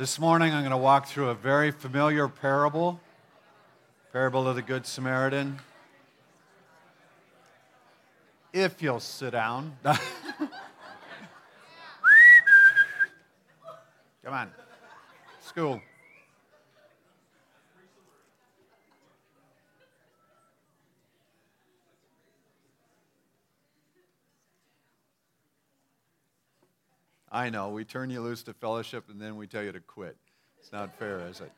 This morning I'm going to walk through a very familiar parable, parable of the Good Samaritan. If you'll sit down. Come on. School. I know. We turn you loose to fellowship and then we tell you to quit. It's not fair, is it?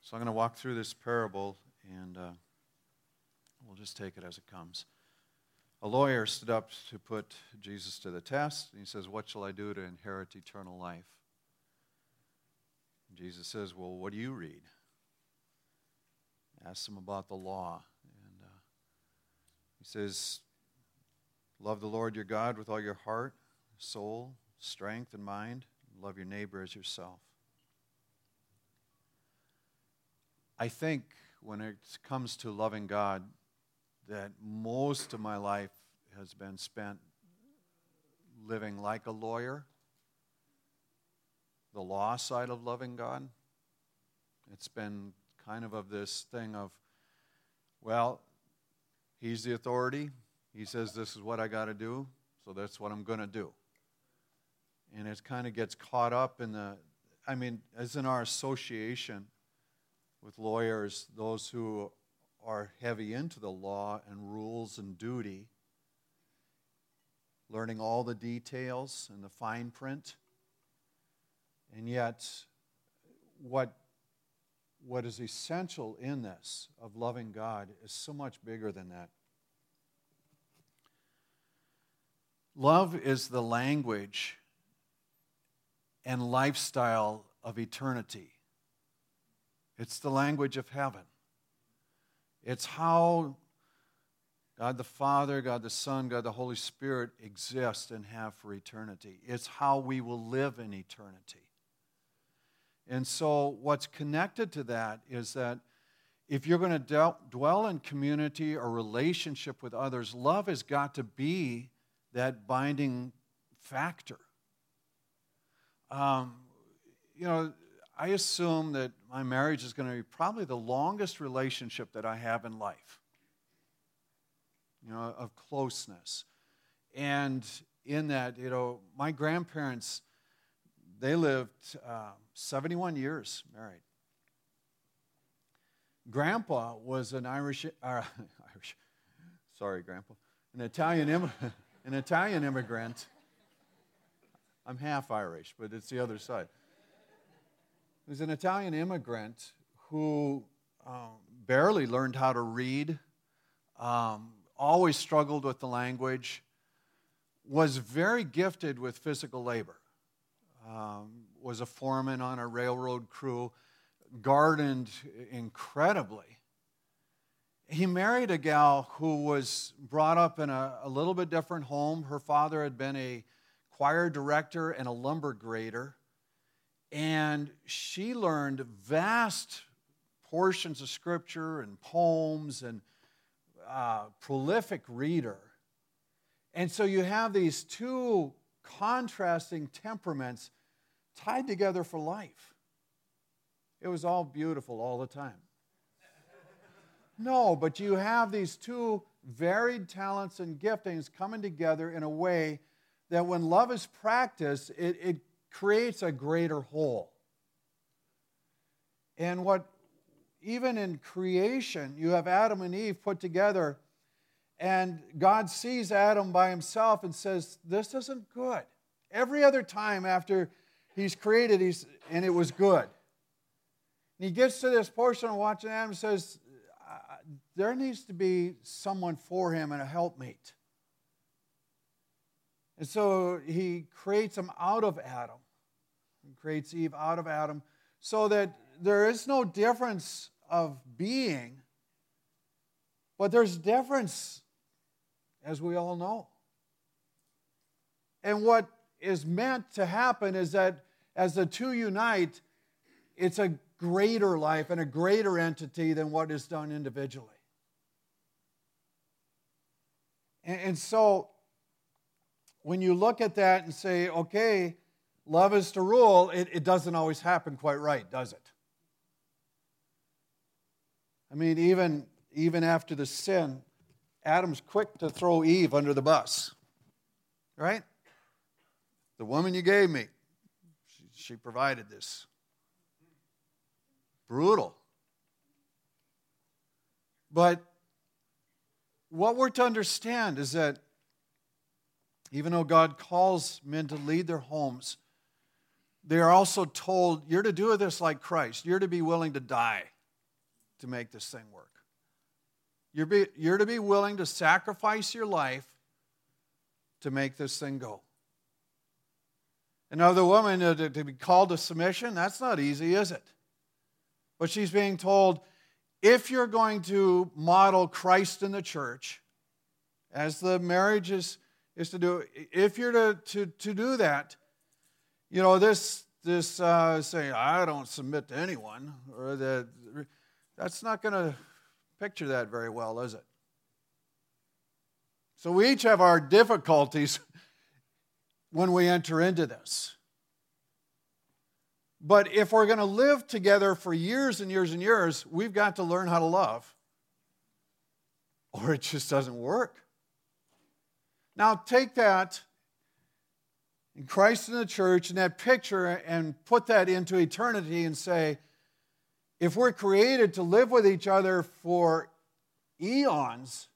So I'm going to walk through this parable and uh, we'll just take it as it comes a lawyer stood up to put Jesus to the test. And he says, What shall I do to inherit eternal life? And Jesus says, Well, what do you read? Asks him about the law. And uh, he says, Love the Lord your God with all your heart, soul, strength, and mind. Love your neighbor as yourself. I think when it comes to loving God, that most of my life has been spent living like a lawyer, the law side of loving God. It's been kind of of this thing of, well, he's the authority. He says this is what I got to do, so that's what I'm going to do. And it kind of gets caught up in the, I mean, as in our association with lawyers, those who are heavy into the law and rules and duty, learning all the details and the fine print. And yet, what, what is essential in this of loving God is so much bigger than that. Love is the language and lifestyle of eternity. It's the language of heaven. It's how God the Father, God the Son, God the Holy Spirit exist and have for eternity. It's how we will live in eternity. And so, what's connected to that is that if you're going to dwell in community or relationship with others, love has got to be that binding factor. Um, you know, I assume that my marriage is going to be probably the longest relationship that I have in life, you know, of closeness. And in that, you know, my grandparents, they lived uh, 71 years married. Grandpa was an Irish, uh, Irish sorry, Grandpa, an Italian, Im- an Italian immigrant. I'm half Irish, but it's the other side was an Italian immigrant who um, barely learned how to read, um, always struggled with the language, was very gifted with physical labor, um, was a foreman on a railroad crew, gardened incredibly. He married a gal who was brought up in a, a little bit different home. Her father had been a choir director and a lumber grader. And she learned vast portions of scripture and poems and uh, prolific reader. And so you have these two contrasting temperaments tied together for life. It was all beautiful all the time. No, but you have these two varied talents and giftings coming together in a way that when love is practiced, it, it creates a greater whole. And what, even in creation, you have Adam and Eve put together, and God sees Adam by himself and says, This isn't good. Every other time after he's created, he's, and it was good. And he gets to this portion of watching Adam and says, There needs to be someone for him and a helpmate. And so he creates him out of Adam and creates Eve out of Adam so that there is no difference of being, but there's difference, as we all know. And what is meant to happen is that as the two unite, it's a greater life and a greater entity than what is done individually. And, and so when you look at that and say, okay, love is to rule, it, it doesn't always happen quite right, does it? I mean, even, even after the sin, Adam's quick to throw Eve under the bus, right? The woman you gave me, she, she provided this. Brutal. But what we're to understand is that even though God calls men to lead their homes, they are also told, you're to do this like Christ. You're to be willing to die to make this thing work. You're, be, you're to be willing to sacrifice your life to make this thing go. Another woman uh, to, to be called to submission, that's not easy, is it? But she's being told if you're going to model Christ in the church, as the marriage is, is to do, if you're to, to, to do that, you know, this, this uh, saying, I don't submit to anyone, or that, that's not going to picture that very well, is it? So we each have our difficulties when we enter into this. But if we're going to live together for years and years and years, we've got to learn how to love, or it just doesn't work. Now, take that in Christ in the church and that picture and put that into eternity and say, if we're created to live with each other for eons,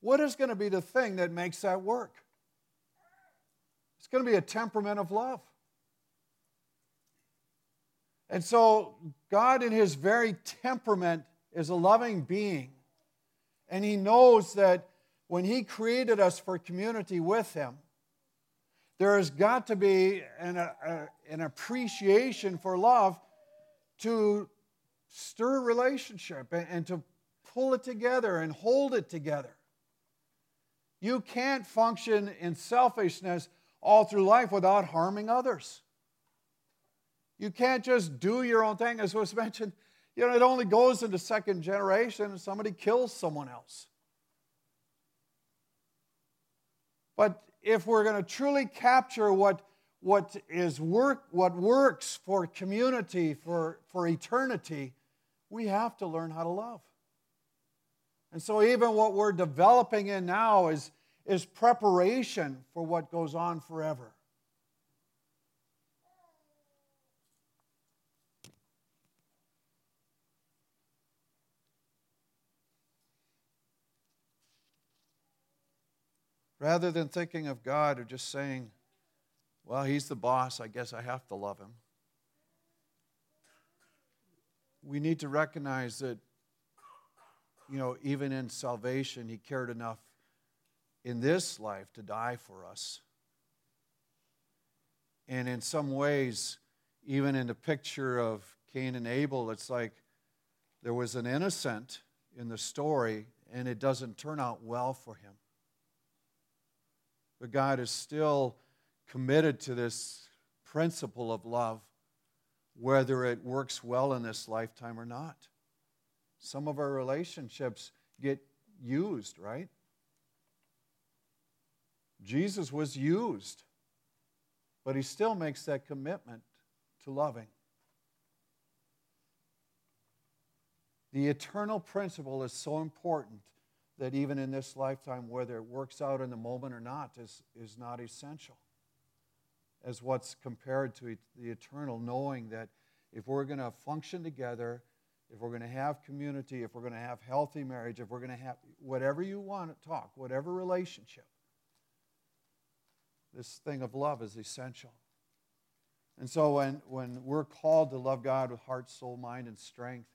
what is going to be the thing that makes that work? It's going to be a temperament of love. And so, God, in His very temperament, is a loving being. And He knows that when He created us for community with Him, there has got to be an, a, an appreciation for love to stir relationship and, and to pull it together and hold it together. You can't function in selfishness all through life without harming others. You can't just do your own thing. As was mentioned, you know, it only goes into second generation and somebody kills someone else. But if we're going to truly capture what, what is work, what works for community, for, for eternity, we have to learn how to love. And so, even what we're developing in now is, is preparation for what goes on forever. Rather than thinking of God or just saying, well, he's the boss, I guess I have to love him we need to recognize that, you know, even in salvation, He cared enough in this life to die for us. And in some ways, even in the picture of Cain and Abel, it's like there was an innocent in the story, and it doesn't turn out well for him. But God is still committed to this principle of love whether it works well in this lifetime or not. Some of our relationships get used, right? Jesus was used, but he still makes that commitment to loving. The eternal principle is so important that even in this lifetime, whether it works out in the moment or not, is, is not essential as what's compared to the eternal, knowing that if we're going to function together, if we're going to have community, if we're going to have healthy marriage, if we're going to have whatever you want to talk, whatever relationship, this thing of love is essential. And so when, when we're called to love God with heart, soul, mind, and strength,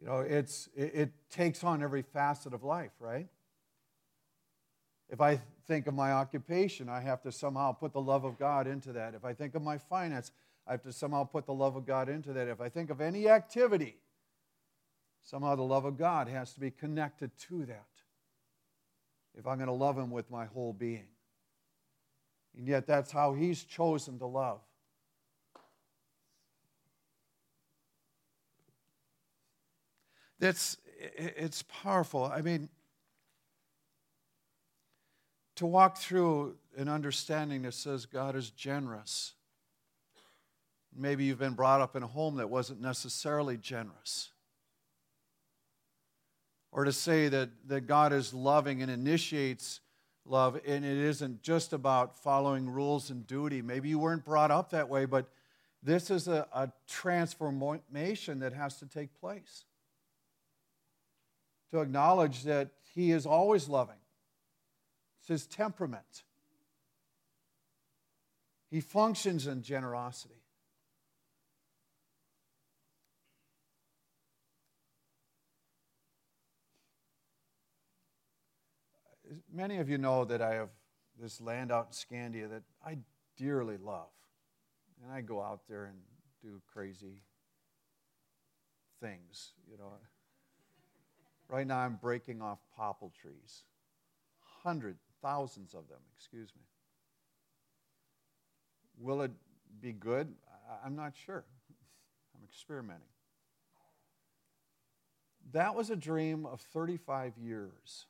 you know, it's, it, it takes on every facet of life, right? If I think of my occupation, I have to somehow put the love of God into that. If I think of my finance, I have to somehow put the love of God into that. If I think of any activity, somehow the love of God has to be connected to that. If I'm going to love Him with my whole being. And yet, that's how He's chosen to love. That's it's powerful. I mean, to walk through an understanding that says God is generous. Maybe you've been brought up in a home that wasn't necessarily generous. Or to say that, that God is loving and initiates love, and it isn't just about following rules and duty. Maybe you weren't brought up that way, but this is a, a transformation that has to take place. To acknowledge that He is always loving, it's His temperament. He functions in generosity. Many of you know that I have this land out in Scandia that I dearly love. And I go out there and do crazy things, you know. Right now I'm breaking off popple trees. Hundreds, thousands of them, excuse me. Will it be good? I'm not sure. I'm experimenting. That was a dream of 35 years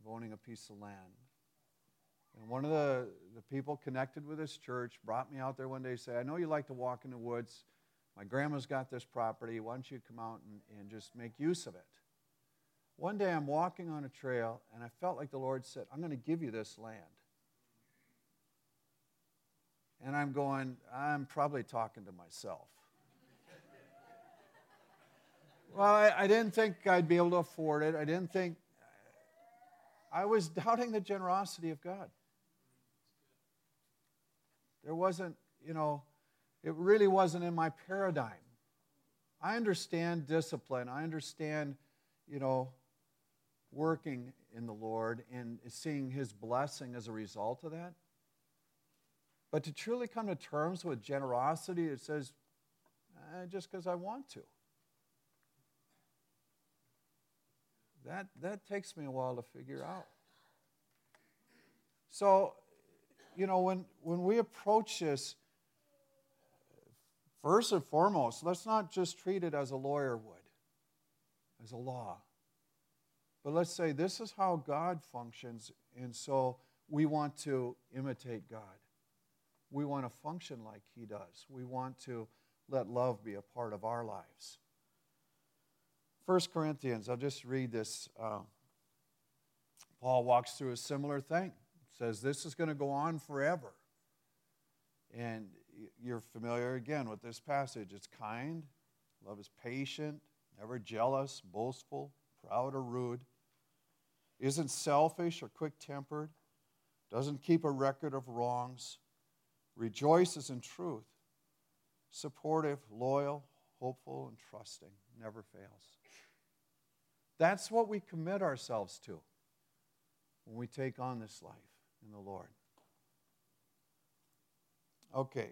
of owning a piece of land. And one of the, the people connected with this church brought me out there one day and said, I know you like to walk in the woods. My grandma's got this property. Why don't you come out and, and just make use of it? One day I'm walking on a trail and I felt like the Lord said, I'm going to give you this land. And I'm going, I'm probably talking to myself. well, I, I, didn't think I'd be able to afford it. I didn't think, I was doubting the generosity of God. There wasn't, you know, it really wasn't in my paradigm. I understand discipline. I understand, you know, working in the Lord and seeing His blessing as a result of that. But to truly come to terms with generosity, it says, eh, just because I want to. That, that takes me a while to figure out. So, you know, when, when we approach this, first and foremost, let's not just treat it as a lawyer would, as a law. But let's say this is how God functions, and so we want to imitate God. We want to function like He does. We want to let love be a part of our lives. 1 Corinthians, I'll just read this. Uh, Paul walks through a similar thing. Says this is going to go on forever. And you're familiar again with this passage. It's kind, love is patient, never jealous, boastful, proud, or rude, isn't selfish or quick tempered, doesn't keep a record of wrongs rejoices in truth, supportive, loyal, hopeful, and trusting, never fails. That's what we commit ourselves to when we take on this life in the Lord. Okay,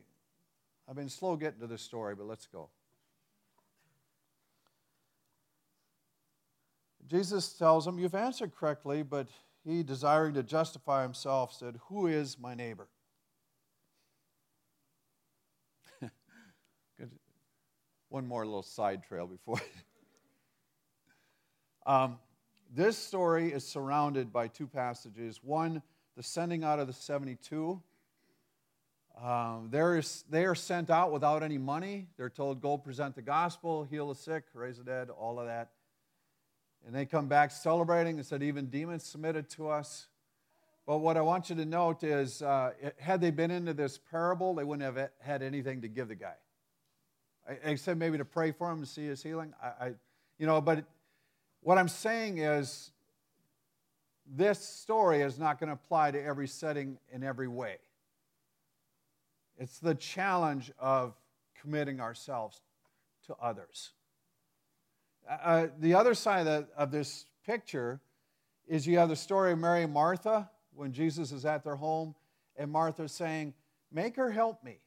I've been slow getting to this story, but let's go. Jesus tells him, You've answered correctly, but he, desiring to justify himself, said, Who is my neighbor? one more little side trail before. um, this story is surrounded by two passages. One, the sending out of the 72. Um, is, they are sent out without any money. They're told, go present the gospel, heal the sick, raise the dead, all of that. And they come back celebrating and said, even demons submitted to us. But what I want you to note is, uh, had they been into this parable, they wouldn't have had anything to give the guy. I maybe to pray for him to see his healing. I, I you know, but what I'm saying is this story is not going to apply to every setting in every way. It's the challenge of committing ourselves to others. Uh, uh the other side of, the, of, this picture is you have the story of Mary and Martha when Jesus is at their home, and Martha's saying, Make her help me.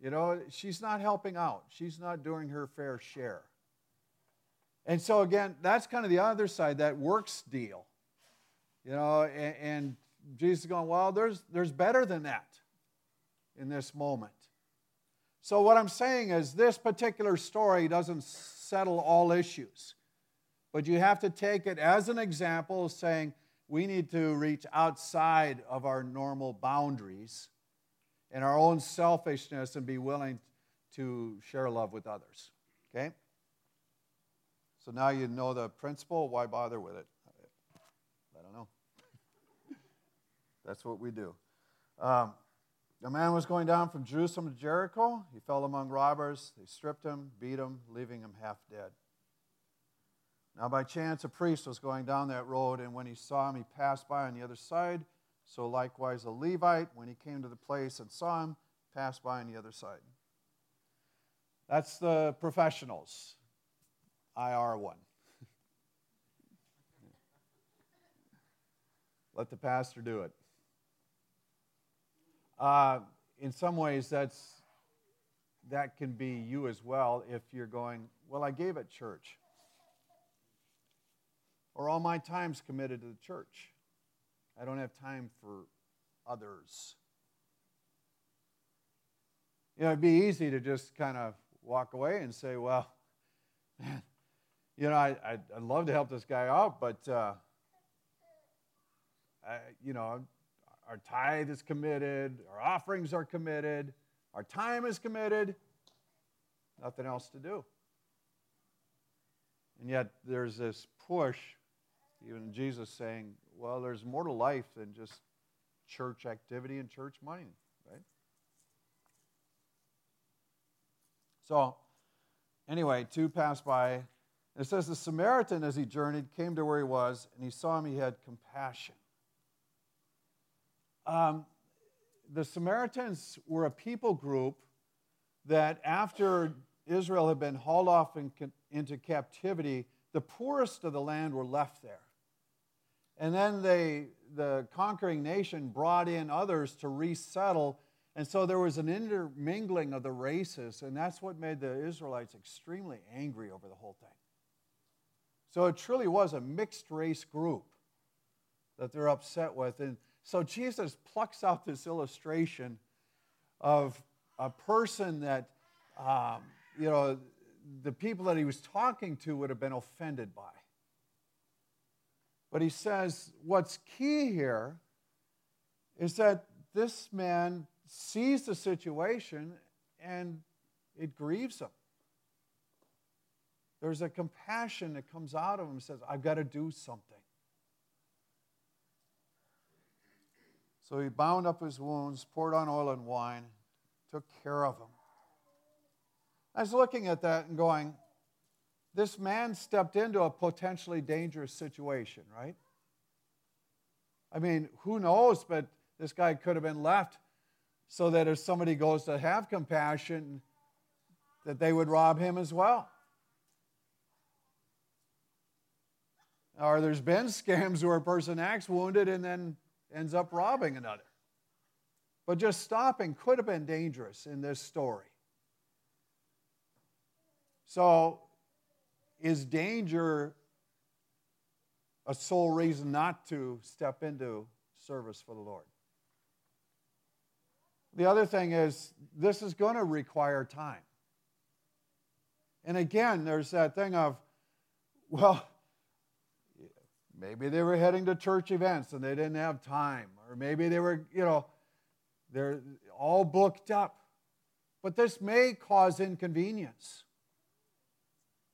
You know, she's not helping out, she's not doing her fair share. And so, again, that's kind of the other side, that works deal. You know, and, and Jesus is going, well, there's, there's better than that in this moment. So, what I'm saying is, this particular story doesn't settle all issues. But you have to take it as an example, saying we need to reach outside of our normal boundaries and our own selfishness and be willing to share love with others. Okay? So now you know the principle. Why bother with it? I don't know. That's what we do. Um, a man was going down from Jerusalem to Jericho. He fell among robbers. They stripped him, beat him, leaving him half dead. Now, by chance, a priest was going down that road, and when he saw him, he passed by on the other side. So, likewise, a Levite, when he came to the place and saw him, passed by on the other side. That's the professionals, IR one. Let the pastor do it. Uh, in some ways, that's, that can be you as well if you're going, Well, I gave at church. Or all my time's committed to the church. I don't have time for others. You know, it'd be easy to just kind of walk away and say, Well, man, you know, I, I'd, I'd love to help this guy out, but, uh, I, you know, our tithe is committed, our offerings are committed, our time is committed, nothing else to do. And yet there's this push, even Jesus saying, well, there's more to life than just church activity and church money, right? So, anyway, two passed by. It says the Samaritan, as he journeyed, came to where he was, and he saw him, he had compassion. Um, the Samaritans were a people group that, after Israel had been hauled off in, into captivity, the poorest of the land were left there. And then they, the conquering nation brought in others to resettle. And so there was an intermingling of the races, and that's what made the Israelites extremely angry over the whole thing. So it truly was a mixed race group that they're upset with. And so Jesus plucks out this illustration of a person that, um, you know, the people that he was talking to would have been offended by. But he says what's key here is that this man sees the situation and it grieves him. There's a compassion that comes out of him and says, I've got to do something. So he bound up his wounds, poured on oil and wine, took care of him. I was looking at that and going, this man stepped into a potentially dangerous situation, right? I mean, who knows, but this guy could have been left so that if somebody goes to have compassion, that they would rob him as well. Or there's been scams where a person acts wounded and then ends up robbing another. But just stopping could have been dangerous in this story. So, is danger a sole reason not to step into service for the Lord? The other thing is, this is going to require time. And again, there's that thing of, well, Maybe they were heading to church events and they didn't have time. Or maybe they were, you know, they're all booked up. But this may cause inconvenience.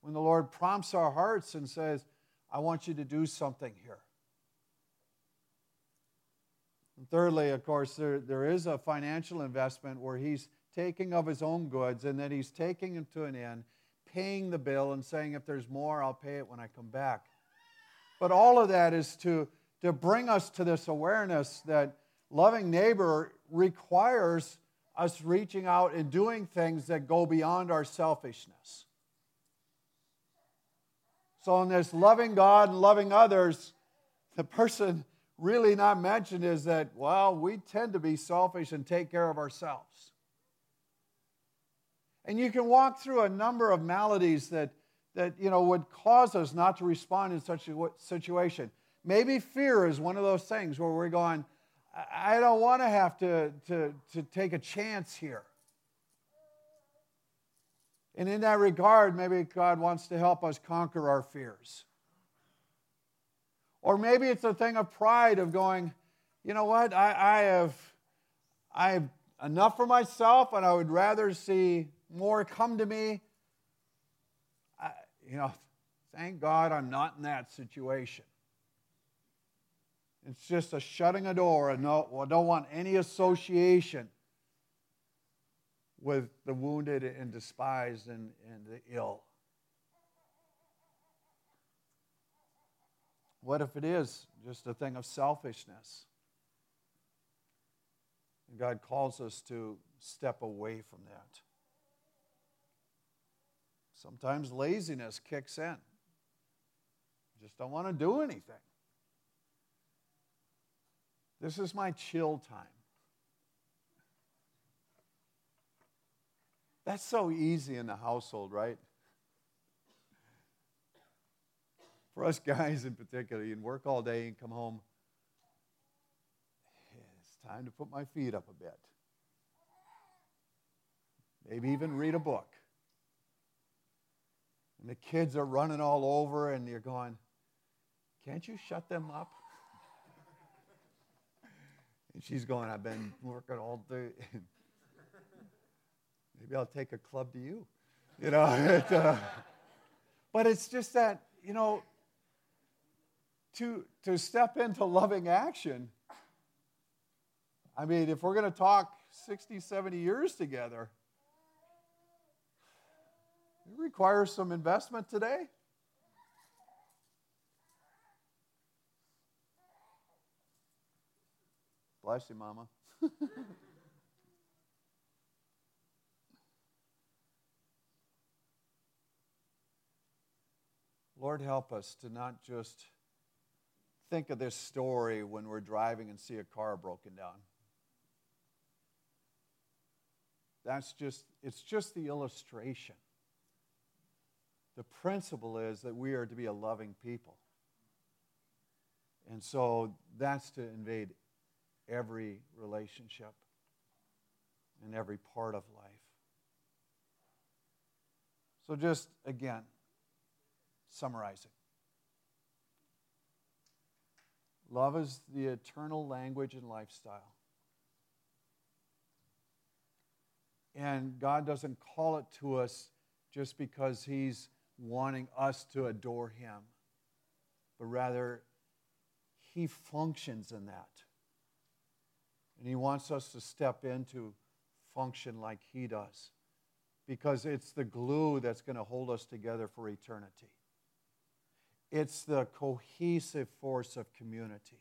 When the Lord prompts our hearts and says, I want you to do something here. And thirdly, of course, there, there is a financial investment where he's taking of his own goods and then he's taking them to an end, paying the bill, and saying, if there's more, I'll pay it when I come back. But all of that is to, to bring us to this awareness that loving neighbor requires us reaching out and doing things that go beyond our selfishness. So, in this loving God and loving others, the person really not mentioned is that, well, we tend to be selfish and take care of ourselves. And you can walk through a number of maladies that that you know would cause us not to respond in such a situation. Maybe fear is one of those things where we're going, I don't want to have to, to, take a chance here. And in that regard, maybe God wants to help us conquer our fears. Or maybe it's a thing of pride of going, you know what, I, I have I have enough for myself and I would rather see more come to me. You know, thank God I'm not in that situation. It's just a shutting a door and no, I don't want any association with the wounded and despised and, and the ill. What if it is just a thing of selfishness? And God calls us to step away from that. Sometimes laziness kicks in. Just don't want to do anything. This is my chill time. That's so easy in the household, right? For us guys in particular, you work all day and come home. It's time to put my feet up a bit. Maybe even read a book. And the kids are running all over, and you're going, Can't you shut them up? And she's going, I've been working all day. Maybe I'll take a club to you. You know, it, uh, but it's just that, you know, to, to step into loving action, I mean, if we're going to talk 60, 70 years together, it requires some investment today. Bless you, Mama. Lord, help us to not just think of this story when we're driving and see a car broken down. That's just, it's just the illustration. The principle is that we are to be a loving people. And so that's to invade every relationship and every part of life. So, just again, summarizing love is the eternal language and lifestyle. And God doesn't call it to us just because He's wanting us to adore Him, but rather, He functions in that. And He wants us to step into function like He does because it's the glue that's going to hold us together for eternity. It's the cohesive force of community.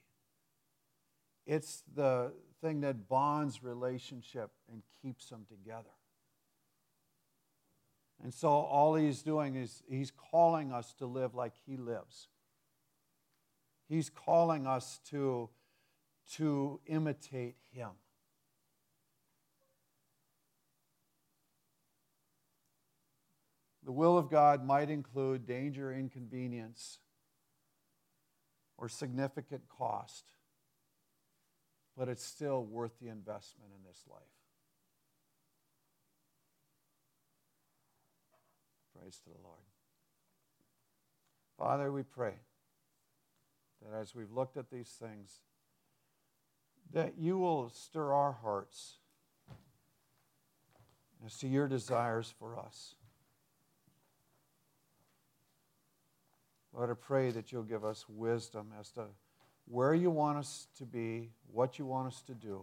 It's the thing that bonds relationship and keeps them together. And so all he's doing is he's calling us to live like he lives. He's calling us to to imitate him. The will of God might include danger, inconvenience, or significant cost, but it's still worth the investment in this life. Praise to the Lord. Father, we pray that as we've looked at these things, that you will stir our hearts as to your desires for us. Lord, I pray that you'll give us wisdom as to where you want us to be, what you want us to do.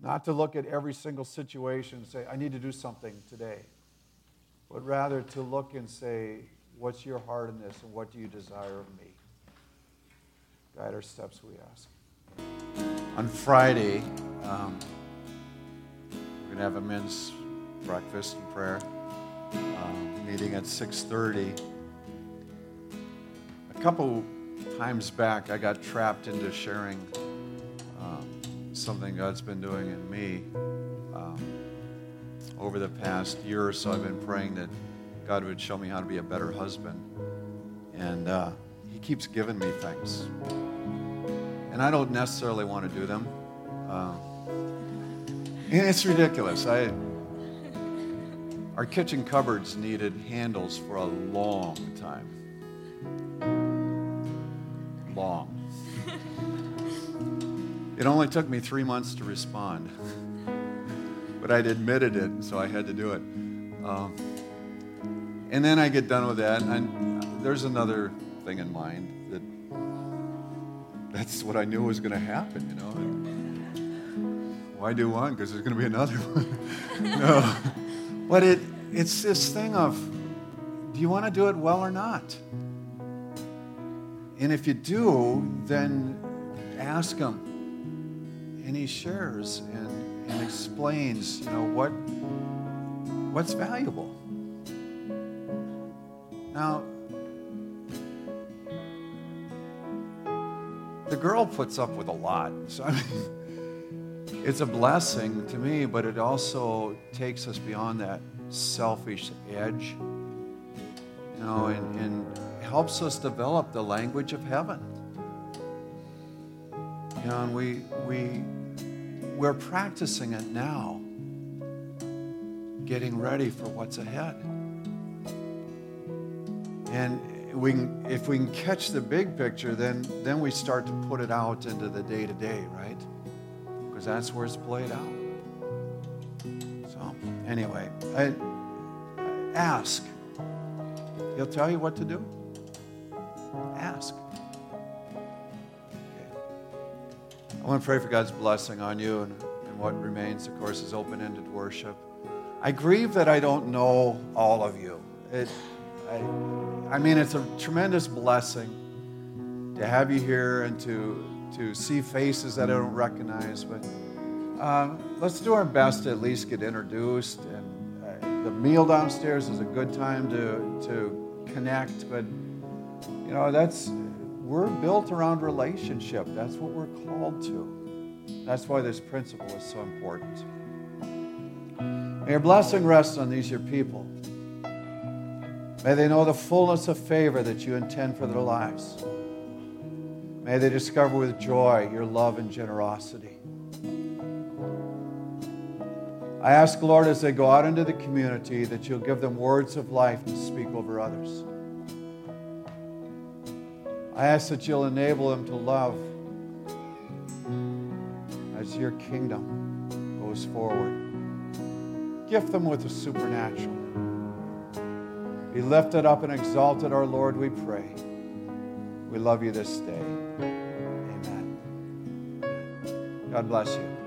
Not to look at every single situation and say, I need to do something today, but rather to look and say, What's your heart in this and what do you desire of me? Guide our steps, we ask on Friday, um, we're going to have a men's breakfast and prayer um, meeting at 6.30. A couple times back, I got trapped into sharing um, something God's been doing in me. Over the past year or so, I've been praying that God would show me how to be a better husband. And uh, he keeps giving me things. and I don't necessarily want to do them. Uh, and it's ridiculous. I, our kitchen cupboards needed handles for a long time. Long. It only took me three months to respond, but I'd admitted it, so I had to do it. Um, and then I get done with that, and there's another thing in mind that that's what I knew was going to happen, you know. Why do one? Because there's going to be another one. no. But it, it's this thing of do you want to do it well or not? And if you do, then ask him. And he shares and, and explains, you know, what what's valuable. Now, the girl puts up with a lot. So, I mean, it's a blessing to me, but it also takes us beyond that selfish edge, you know, and, and helps us develop the language of heaven. You know, and we, we, we're practicing it now, getting ready for what's ahead. And we if we can catch the big picture, then, then we start to put it out into the day to day, right? Because that's where it's played out. So, anyway, I, ask. He'll tell you what to do. I want to pray for God's blessing on you, and, and what remains, of course, is open ended worship. I grieve that I don't know all of you. It, I, I mean, it's a tremendous blessing to have you here and to, to see faces that I don't recognize. But uh, let's do our best to at least get introduced. And uh, the meal downstairs is a good time to, to connect. But, you know, that's, we're built around relationship. That's what we're called to. That's why this principle is so important. May your blessing rest on these, your people. May they know the fullness of favor that you intend for their lives. May they discover with joy your love and generosity. I ask, Lord, as they go out into the community, that you'll give them words of life to speak over others. I ask that you'll enable them to love as your kingdom goes forward. Gift them with the supernatural. Be lifted up and exalted, our Lord, we pray. We love you this day. Amen. God bless you.